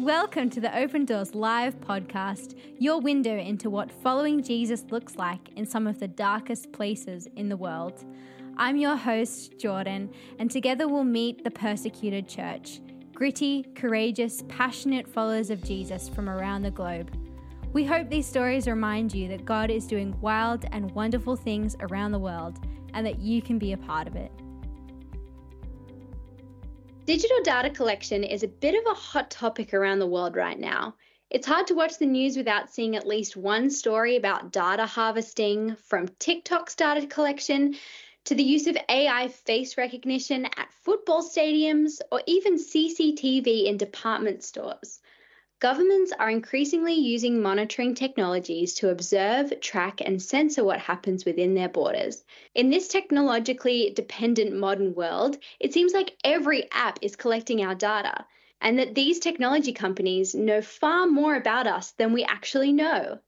Welcome to the Open Doors Live podcast, your window into what following Jesus looks like in some of the darkest places in the world. I'm your host, Jordan, and together we'll meet the persecuted church gritty, courageous, passionate followers of Jesus from around the globe. We hope these stories remind you that God is doing wild and wonderful things around the world and that you can be a part of it. Digital data collection is a bit of a hot topic around the world right now. It's hard to watch the news without seeing at least one story about data harvesting, from TikTok's data collection to the use of AI face recognition at football stadiums or even CCTV in department stores. Governments are increasingly using monitoring technologies to observe, track, and censor what happens within their borders. In this technologically dependent modern world, it seems like every app is collecting our data, and that these technology companies know far more about us than we actually know.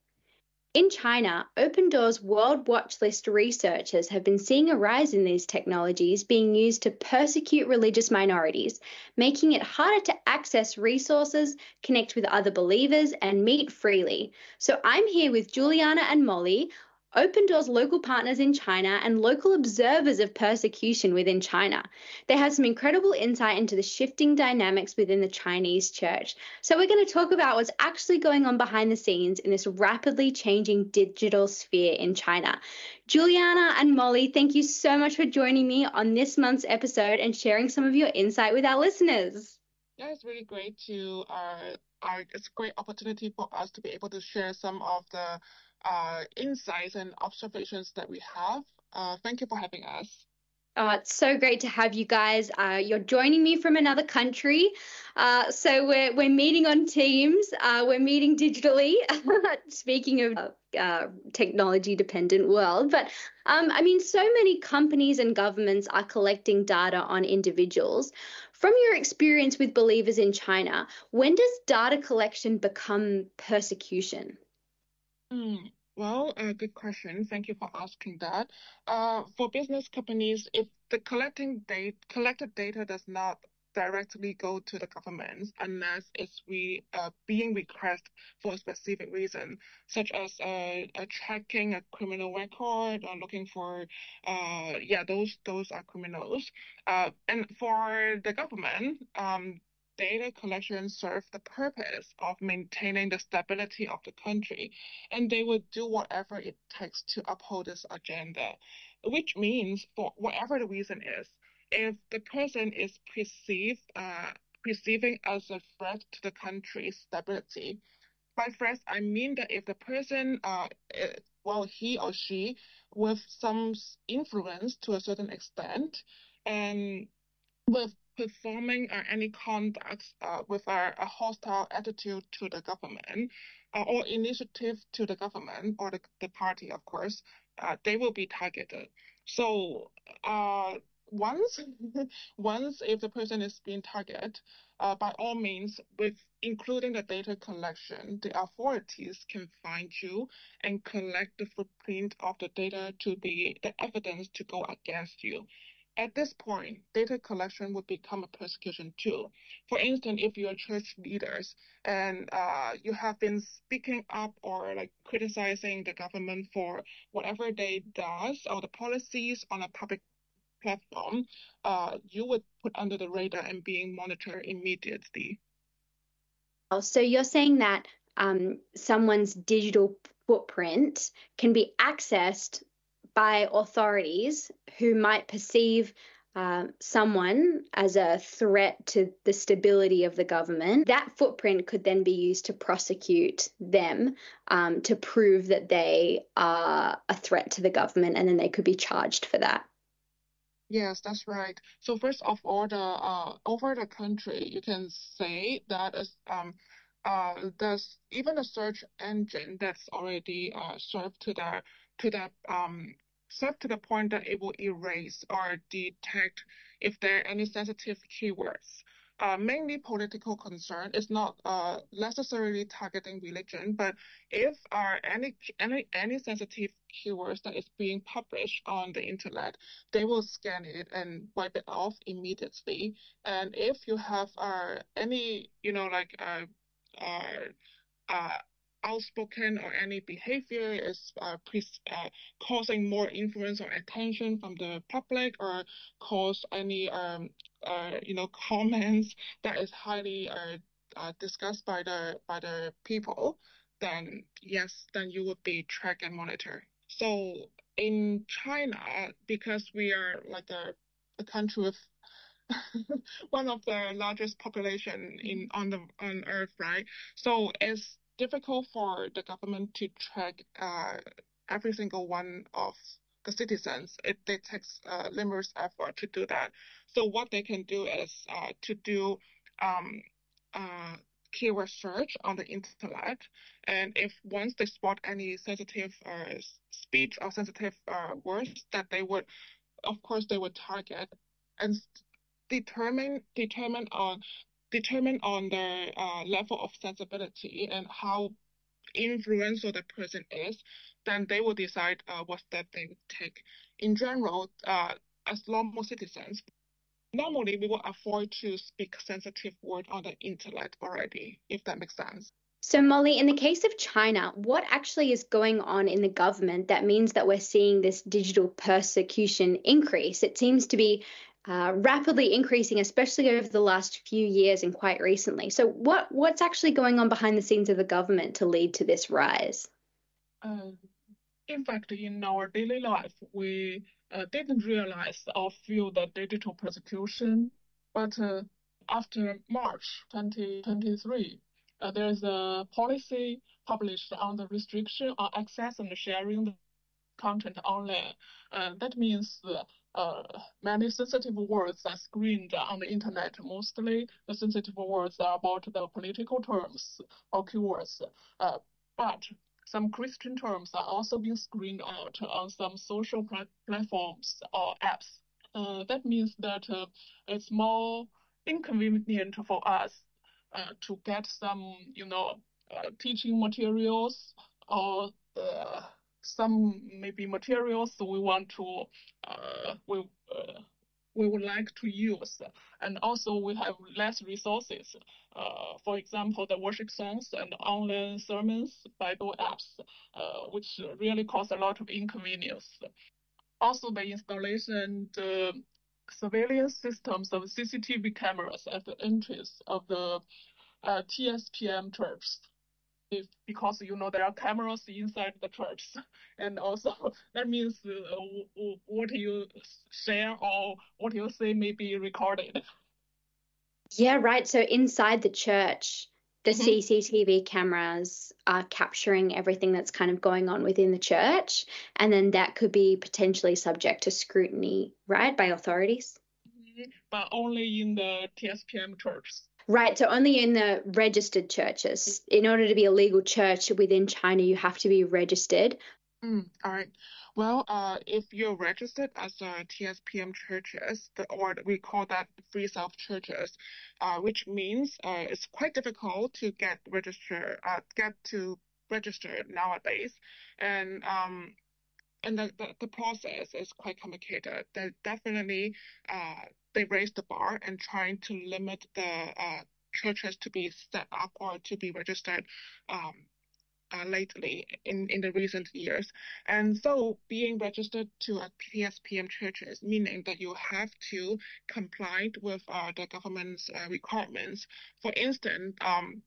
In China, Open Doors World Watch List researchers have been seeing a rise in these technologies being used to persecute religious minorities, making it harder to access resources, connect with other believers, and meet freely. So I'm here with Juliana and Molly, Open Doors local partners in China and local observers of persecution within China. They have some incredible insight into the shifting dynamics within the Chinese church. So, we're going to talk about what's actually going on behind the scenes in this rapidly changing digital sphere in China. Juliana and Molly, thank you so much for joining me on this month's episode and sharing some of your insight with our listeners. Yeah, it's really great to uh, it's a great opportunity for us to be able to share some of the uh, insights and observations that we have. Uh, thank you for having us. Oh, it's so great to have you guys. Uh, you're joining me from another country. Uh, so we're, we're meeting on Teams, uh, we're meeting digitally, speaking of uh, technology dependent world. But um, I mean, so many companies and governments are collecting data on individuals. From your experience with believers in China, when does data collection become persecution? Mm, well, uh, good question. Thank you for asking that. Uh, for business companies, if the collecting data, collected data does not directly go to the government unless it's we uh, being requested for a specific reason, such as uh, checking a criminal record or looking for, uh, yeah, those those are criminals. Uh, and for the government, um, data collection serve the purpose of maintaining the stability of the country, and they will do whatever it takes to uphold this agenda, which means for whatever the reason is, if the person is perceived uh, perceiving as a threat to the country's stability, by threat I mean that if the person uh, well he or she with some influence to a certain extent and with performing uh, any conduct uh, with a, a, hostile attitude to the government uh, or initiative to the government or the, the party, of course, uh, they will be targeted. So uh, once, once if the person is being targeted, uh, by all means, with including the data collection, the authorities can find you and collect the footprint of the data to be the evidence to go against you. At this point, data collection would become a persecution too. For instance, if you're church leaders and uh, you have been speaking up or like criticizing the government for whatever they does or the policies on a public platform, uh, you would put under the radar and being monitored immediately. Oh, so you're saying that um, someone's digital footprint can be accessed by authorities who might perceive uh, someone as a threat to the stability of the government, that footprint could then be used to prosecute them um, to prove that they are a threat to the government, and then they could be charged for that. Yes, that's right. So first of all, the uh, over the country, you can say that um, uh, there's even a search engine that's already uh, served to the to the um, serve to the point that it will erase or detect if there are any sensitive keywords. Uh, mainly political concern is not uh, necessarily targeting religion, but if are any any any sensitive keywords that is being published on the internet, they will scan it and wipe it off immediately. And if you have uh, any you know like uh, are uh, outspoken or any behavior is uh, pre- uh, causing more influence or attention from the public or cause any um, uh, you know comments that is highly uh, uh, discussed by the by the people, then yes, then you would be track and monitor. So in China, because we are like a, a country with one of the largest population in on the on earth, right? So it's difficult for the government to track uh, every single one of the citizens. It, it takes uh, numerous effort to do that. So what they can do is uh, to do um, uh, keyword search on the internet, and if once they spot any sensitive uh, speech or sensitive uh, words, that they would, of course, they would target and determine determine on determine on the uh, level of sensibility and how influential the person is, then they will decide uh, what step they would take. In general, uh, as normal citizens, normally we will avoid to speak sensitive word on the internet already, if that makes sense. So, Molly, in the case of China, what actually is going on in the government that means that we're seeing this digital persecution increase? It seems to be uh, rapidly increasing, especially over the last few years and quite recently. So, what what's actually going on behind the scenes of the government to lead to this rise? Uh, in fact, in our daily life, we uh, didn't realize or feel the digital persecution, but uh, after March 2023, uh, there is a policy published on the restriction on access and sharing the content online. that means uh, many sensitive words are screened on the internet. Mostly the sensitive words are about the political terms or keywords. Uh, but some Christian terms are also being screened out on some social platforms or apps. Uh, that means that uh, it's more inconvenient for us uh, to get some, you know, uh, teaching materials or some maybe materials we want to uh, we uh, we would like to use, and also we have less resources. Uh, for example, the worship songs and online sermons, Bible apps, uh, which really cause a lot of inconvenience. Also, the installation, the surveillance systems of CCTV cameras at the entrance of the uh, TSPM churches because you know there are cameras inside the church, and also that means uh, what you share or what you say may be recorded. Yeah, right. So inside the church, the mm-hmm. CCTV cameras are capturing everything that's kind of going on within the church, and then that could be potentially subject to scrutiny, right, by authorities. Mm-hmm. But only in the TSPM churches. Right. So only in the registered churches. In order to be a legal church within China, you have to be registered. Mm, all right. Well, uh, if you're registered as a TSPM churches, the, or we call that Three-Self churches, uh, which means uh, it's quite difficult to get register, uh, get to register nowadays, and um, and the, the, the process is quite complicated. They definitely uh, they raised the bar and trying to limit the uh, churches to be set up or to be registered um, uh, lately in, in the recent years. And so being registered to a TSPM churches, meaning that you have to comply with uh, the government's uh, requirements. For instance, um,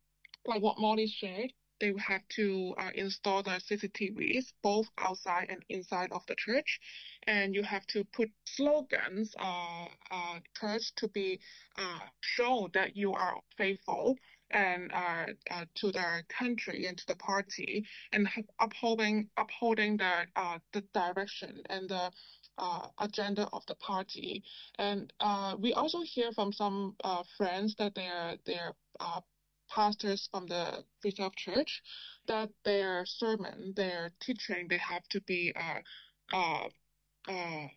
like what Molly shared, they have to uh, install the CCTVs both outside and inside of the church, and you have to put slogans, uh, uh, church to be uh, show that you are faithful and uh, uh, to the country and to the party, and upholding upholding the uh, the direction and the uh, agenda of the party. And uh, we also hear from some uh, friends that they're they're pastors from the Free Church that their sermon, their teaching, they have to be uh, uh, uh,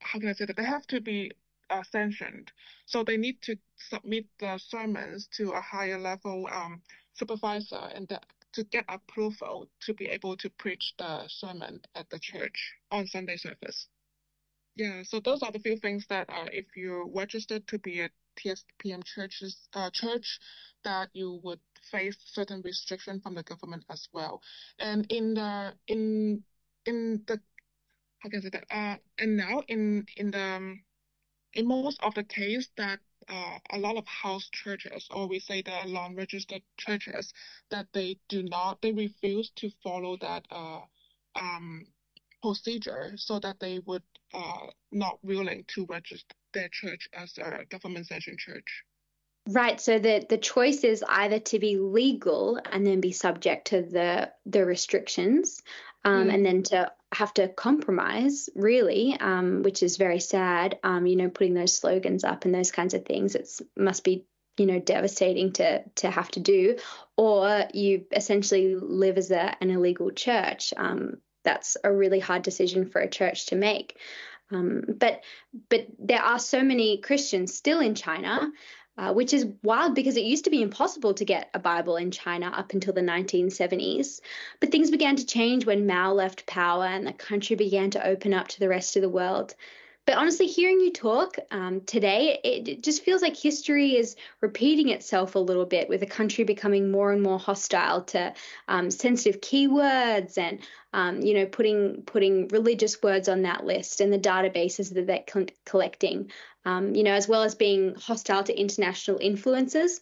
how can I say that they have to be uh, sanctioned. So they need to submit the sermons to a higher level um, supervisor and to get approval to be able to preach the sermon at the church on Sunday service. Yeah, so those are the few things that uh, if you're registered to be a TSPM churches, uh, church that you would face certain restriction from the government as well. And in the in in the how can I say that? Uh, and now in in the in most of the case that uh, a lot of house churches, or we say the non-registered churches, that they do not, they refuse to follow that uh, um, procedure, so that they would uh, not willing to register their church as a government-sanctioned church. Right. So the the choice is either to be legal and then be subject to the the restrictions, um, mm. and then to have to compromise, really, um, which is very sad. Um, you know, putting those slogans up and those kinds of things. It must be you know devastating to to have to do, or you essentially live as a, an illegal church. Um, that's a really hard decision for a church to make. Um, but but there are so many Christians still in China uh, which is wild because it used to be impossible to get a Bible in China up until the 1970s. But things began to change when Mao left power and the country began to open up to the rest of the world. But honestly, hearing you talk um, today, it, it, just feels like history is repeating itself a little bit, with the country becoming more and more hostile to um, sensitive keywords and, um, you know, putting putting religious words on that list and the databases that they're collecting, um, you know, as well as being hostile to international influences.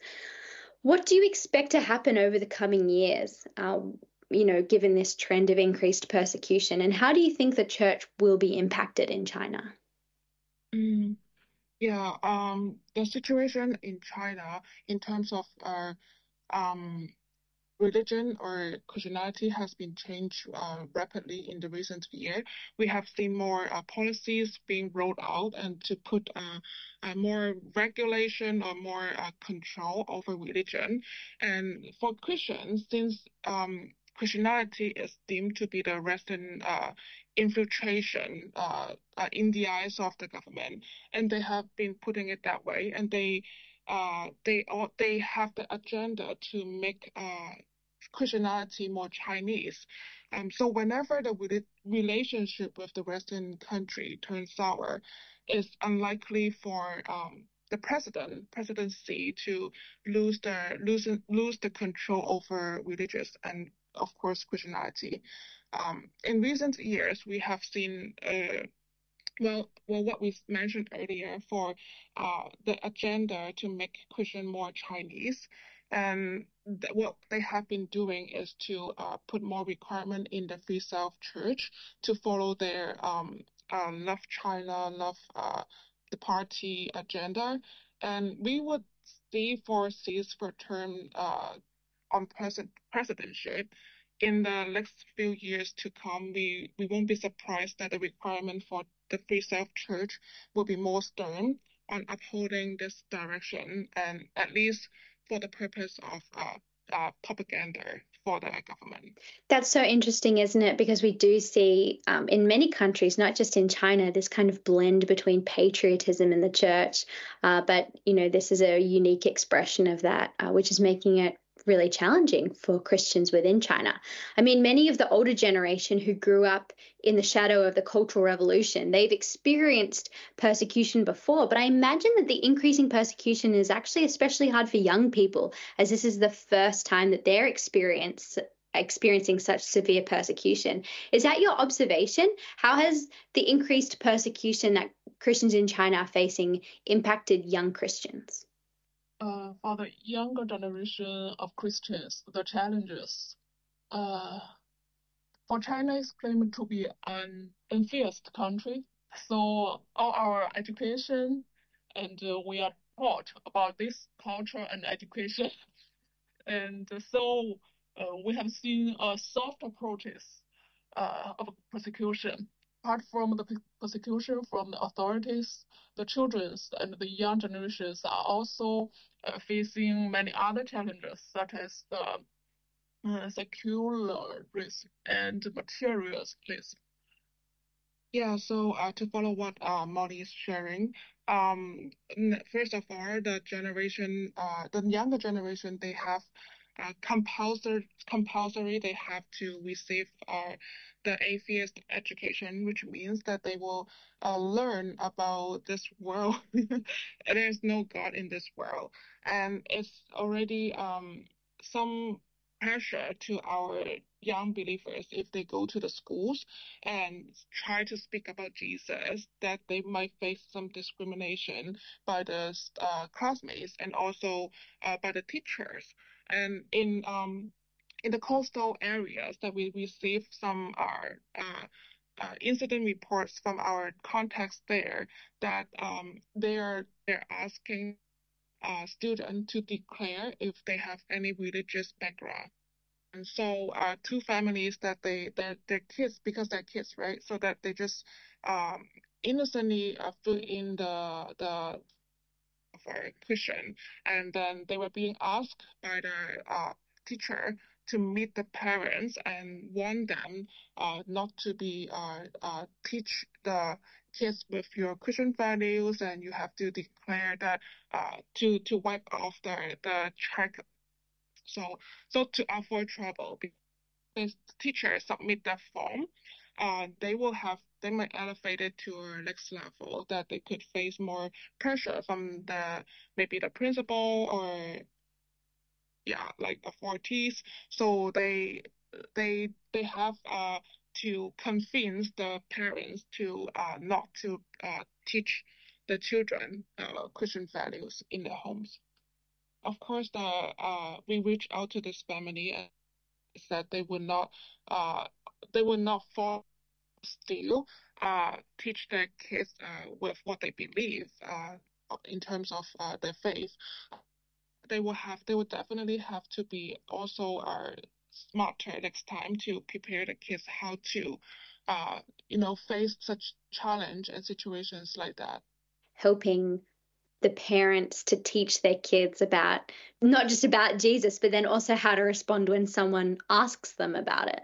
What do you expect to happen over the coming years? Uh, you know, given this trend of increased persecution, and how do you think the church will be impacted in China? Mm, yeah, um, the situation in China in terms of uh, um, religion or Christianity has been changed uh, rapidly in the recent year. We have seen more uh, policies being rolled out and to put uh, more regulation or more uh, control over religion. And for Christians, since um, Christianity is deemed to be the Western uh, infiltration uh, uh, in the eyes of the government, and they have been putting it that way, and they uh, they all, they have the agenda to make uh, Christianity more Chinese. Um, so whenever the relationship with the Western country turns sour, it's unlikely for um, the president presidency to lose the lose lose the control over religious and of course, Christianity. Um, in recent years, we have seen, uh, well, well, what we mentioned earlier for uh, the agenda to make Christian more Chinese. And th- what they have been doing is to uh, put more requirement in the Three-Self Church to follow their um, uh, Love China, Love uh, the Party agenda. And we would see for seats for term uh, on president presidentship, in the next few years to come, we, we won't be surprised that the requirement for the Three-Self Church will be more stern on upholding this direction, and at least for the purpose of uh, uh, propaganda for the government. That's so interesting, isn't it? Because we do see um, in many countries, not just in China, this kind of blend between patriotism and the church. Uh, but you know, this is a unique expression of that, uh, which is making it really challenging for Christians within China. I mean, many of the older generation who grew up in the shadow of the Cultural Revolution, they've experienced persecution before, but I imagine that the increasing persecution is actually especially hard for young people, as this is the first time that they're experience, experiencing such severe persecution. Is that your observation? How has the increased persecution that Christians in China are facing impacted young Christians? Uh, for the younger generation of Christians, the challenges. Uh, for China is claimed to be an atheist country, so all our education and uh, we are taught about this culture and education, and so uh, we have seen a soft approaches uh, of persecution apart from the persecution from the authorities, the children and the young generations are also uh, facing many other challenges, such as the uh, secular risk and materials. Yeah, so uh, to follow what uh, Molly is sharing, um, first of all, the generation, uh, the younger generation, they have uh, compulsory, compulsory, they have to receive uh, the atheist education, which means that they will uh, learn about this world. There's no God in this world, and it's already um, some pressure to our young believers if they go to the schools and try to speak about Jesus that they might face some discrimination by the uh, classmates and also uh, by the teachers. And in um, in the coastal areas that we receive some uh, uh, uh, incident reports from our contacts there that um, they are they're asking uh, students to declare if they have any religious background. And so uh, two families that they that their kids because they're kids right so that they just um, innocently uh, fill in the the for Christian and then they were being asked by the uh, teacher to meet the parents and warn them uh, not to be uh, uh, teach the kids with your Christian values, and you have to declare that uh, to to wipe off the the check. So so to avoid trouble, because teachers submit that form, uh, they will have they might elevate it to a next level that they could face more pressure from the maybe the principal or yeah, like the 40s. So they they they have uh to convince the parents to uh not to uh teach the children uh Christian values in their homes. Of course, the uh we reached out to this family and said they would not uh they would not fall still uh teach their kids uh with what they believe uh in terms of uh, their faith they will have they will definitely have to be also uh, smarter next time to prepare the kids how to uh, you know face such challenge and situations like that. Helping the parents to teach their kids about not just about jesus but then also how to respond when someone asks them about it.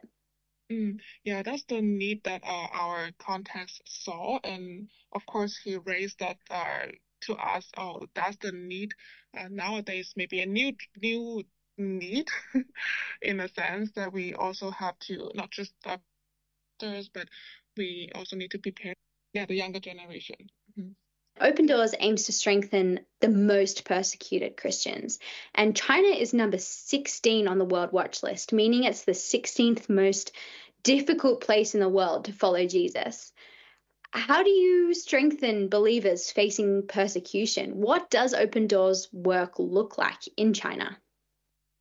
Mm, yeah that's the need that uh, our context saw. And of course he raised that uh, to us. Oh that's the need. Uh, nowadays maybe a new new need in a sense that we also have to not just doctors but we also need to prepare yeah the younger generation. Mm-hmm. Open Doors aims to strengthen the most persecuted Christians, and China is number 16 on the World Watch list, meaning it's the 16th most difficult place in the world to follow Jesus. How do you strengthen believers facing persecution? What does Open Doors work look like in China?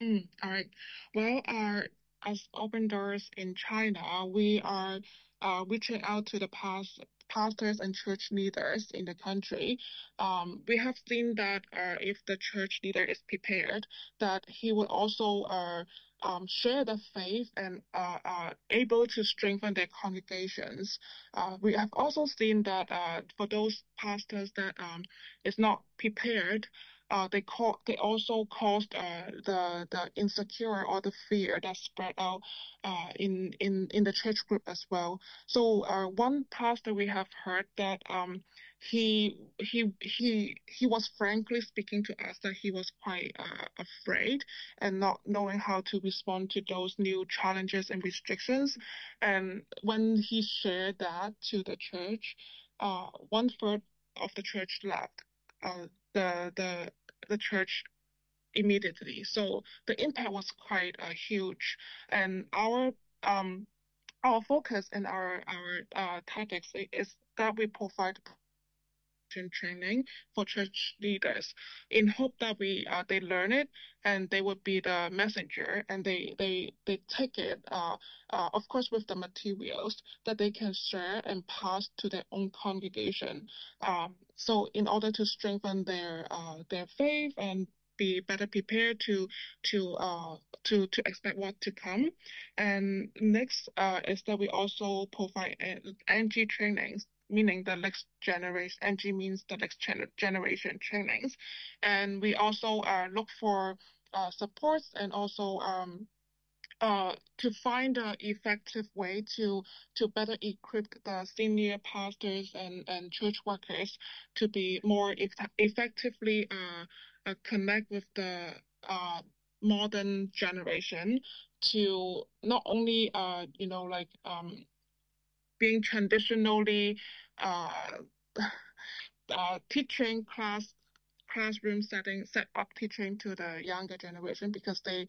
Mm, all right. Well, uh, as Open Doors in China, we are uh, reaching out to the past pastors and church leaders in the country, um, we have seen that uh, if the church leader is prepared, that he will also uh, um, share the faith and uh, are able to strengthen their congregations. Uh, we have also seen that uh, for those pastors that um, is not prepared, uh, they call they also caused uh, the the insecure or the fear that spread out uh, in in in the church group as well. So one pastor we have heard that um, he he he he was frankly speaking to us that he was quite uh, afraid and not knowing how to respond to those new challenges and restrictions. And when he shared that to the church, uh, one third of the church left. Uh, the the the church immediately. So the impact was quite uh, huge, and our um our focus and our our uh, tactics is that we provide training for church leaders. In hope that we uh, they learn it and they would be the messenger and they they they take it uh, uh, of course with the materials that they can share and pass to their own congregation. Um, so in order to strengthen their uh, their faith and be better prepared to to uh to to expect what to come. And next uh, is that we also provide NG trainings meaning the next generation, NG means the next generation trainings. And we also uh, look for uh, supports and also um, uh, to find an effective way to to better equip the senior pastors and, and church workers to be more e- effectively uh, uh, connect with the uh, modern generation to not only uh, you know like um, being traditionally uh, uh, teaching class classroom setting set up teaching to the younger generation because they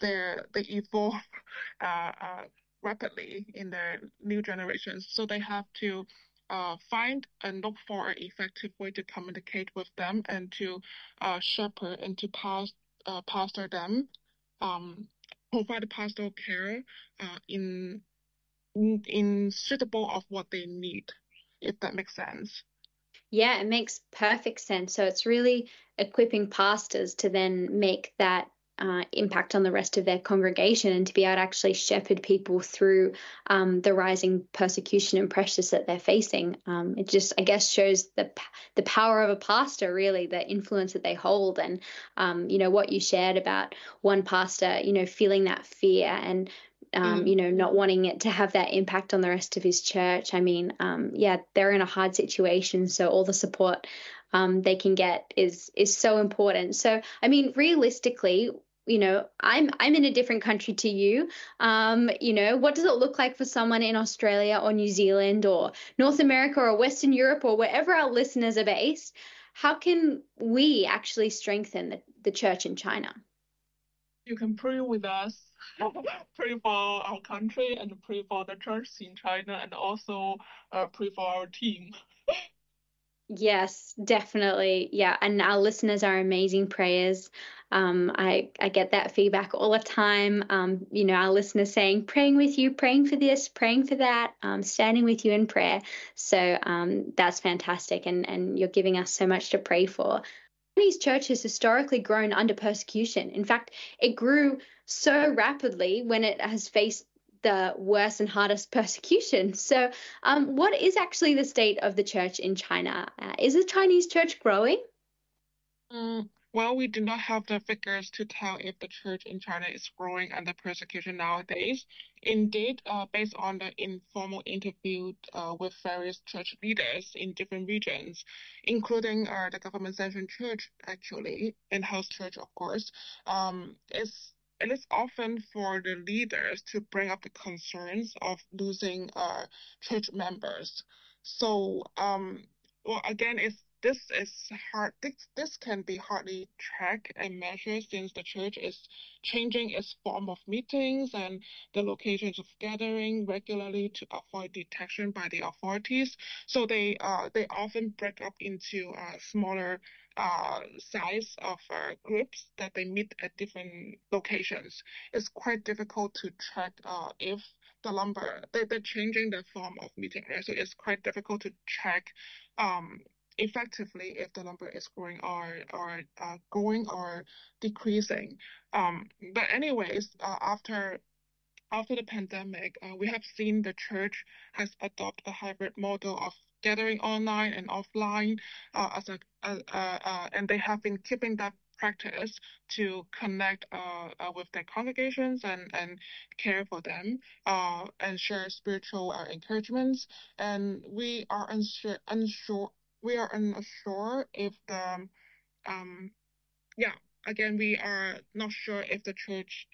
they they evolve uh, uh, rapidly in the new generations. So they have to uh, find and look for an effective way to communicate with them and to uh, shepherd and to pass, pastor them, um, provide pastoral care in, in suitable of what they need, if that makes sense. Yeah, it makes perfect sense. So it's really equipping pastors to then make that uh, impact on the rest of their congregation and to be able to actually shepherd people through um, the rising persecution and pressures that they're facing. Um, it just, I guess, shows the the power of a pastor, really, the influence that they hold, and um, you know what you shared about one pastor, you know, feeling that fear and um, mm. you know, not wanting it to have that impact on the rest of his church. I mean, um, yeah, they're in a hard situation, so all the support um, they can get is is so important. So, I mean, realistically, you know, I'm I'm in a different country to you. Um, you know, what does it look like for someone in Australia or New Zealand or North America or Western Europe or wherever our listeners are based? How can we actually strengthen the, the church in China? You can pray with us pray for our country and pray for the church in China and also uh, pray for our team. yes, definitely. Yeah, and our listeners are amazing prayers. Um, I, I get that feedback all the time. Um, you know, our listeners saying, praying with you, praying for this, praying for that, um, standing with you in prayer. So um, that's fantastic. And, and you're giving us so much to pray for. Chinese church has historically grown under persecution. In fact, it grew so rapidly when it has faced the worst and hardest persecution. So, um, what is actually the state of the church in China? Uh, is the Chinese church growing? Mm, well, we do not have the figures to tell if the church in China is growing under persecution nowadays. Indeed, uh, based on the informal interview uh, with various church leaders in different regions, including uh, the government-sanctioned church, actually, in-house church, of course, um, it's it is often for the leaders to bring up the concerns of losing uh, church members. So, um, well, again, it's this is hard. This, this can be hardly tracked and measured since the church is changing its form of meetings and the locations of gathering regularly to avoid detection by the authorities. So they uh, they often break up into uh, smaller uh, size of uh, groups that they meet at different locations. It's quite difficult to track uh, if the number they, they're changing the form of meeting, right? So it's quite difficult to track um, effectively if the number is growing or or uh, going or decreasing. Um, but anyways, uh, after after the pandemic, uh, we have seen the church has adopted a hybrid model of gathering online and offline uh, as a uh, uh, and they have been keeping that practice to connect uh, uh, with their congregations and, and care for them uh, and share spiritual encouragements. And we are unsure, unsure we are unsure if the um yeah again we are not sure if the church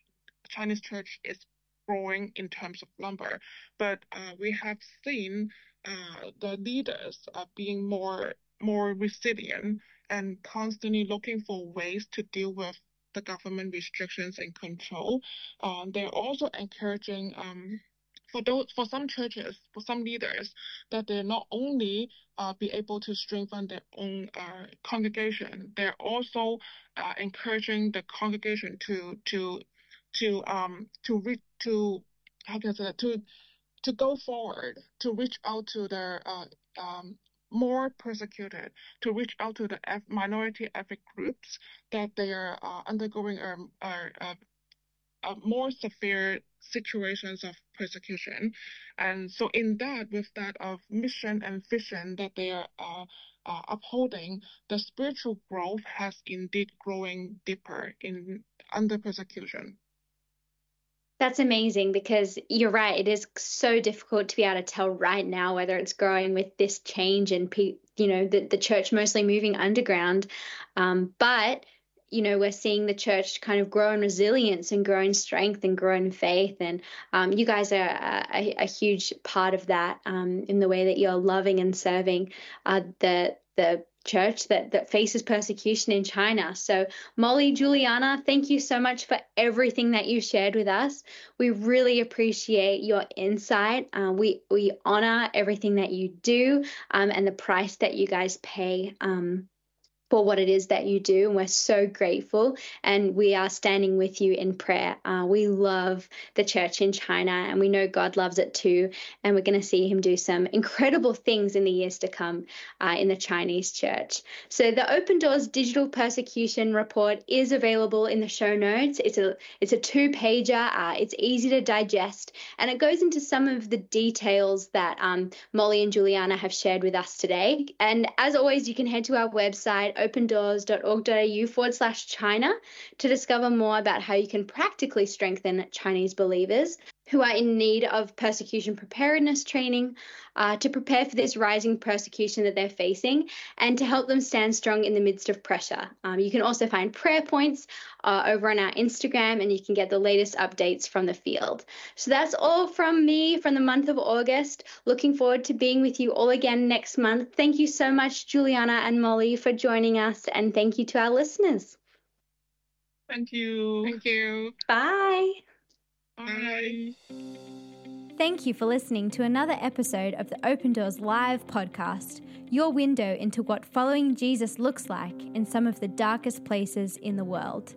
Chinese church is growing in terms of number, but uh, we have seen uh, the leaders uh, being more more resilient and constantly looking for ways to deal with the government restrictions and control. Uh, they're also encouraging um, for those for some churches, for some leaders, that they not only uh, be able to strengthen their own uh, congregation, they're also uh, encouraging the congregation to to to um to reach to how can I say that? To to go forward to reach out to their uh, um, more persecuted, to reach out to the minority ethnic groups that they are uh, undergoing a, a, a more severe situations of persecution. And so in that, with that of mission and vision that they are uh, uh, upholding, the spiritual growth has indeed growing deeper in under persecution. That's amazing because you're right. It is so difficult to be able to tell right now whether it's growing with this change and you know the the church mostly moving underground. Um, but you know, we're seeing the church kind of grow in resilience and grow in strength and grow in faith. And um, you guys are a, a, huge part of that um, in the way that you're loving and serving uh, the the church that, that faces persecution in China. So, Molly, Juliana, thank you so much for everything that you shared with us. We really appreciate your insight. Uh, we, we honor everything that you do um, and the price that you guys pay. Um, for what it is that you do. And we're so grateful. And we are standing with you in prayer. Uh, we love the church in China and we know God loves it too. And we're going to see him do some incredible things in the years to come uh, in the Chinese church. So the Open Doors Digital Persecution Report is available in the show notes. It's a, it's a two pager, uh, it's easy to digest, and it goes into some of the details that um, Molly and Juliana have shared with us today. And as always, you can head to our website opendoors.org.au forward slash China to discover more about how you can practically strengthen Chinese believers who are in need of persecution preparedness training uh, to prepare for this rising persecution that they're facing and to help them stand strong in the midst of pressure. Um, you can also find prayer points uh, over on our Instagram and you can get the latest updates from the field. So that's all from me from the month of August. Looking forward to being with you all again next month. Thank you so much, Juliana and Molly, for joining us, and thank you to our listeners. Thank you. Thank you. Bye. Bye. Thank you for listening to another episode of the Open Doors Live podcast, your window into what following Jesus looks like in some of the darkest places in the world.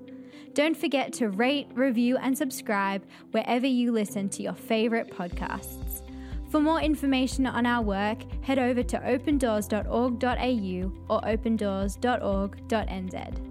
Don't forget to rate, review, and subscribe wherever you listen to your favorite podcasts. For more information on our work, head over to opendoors.org.au or opendoors.org.nz.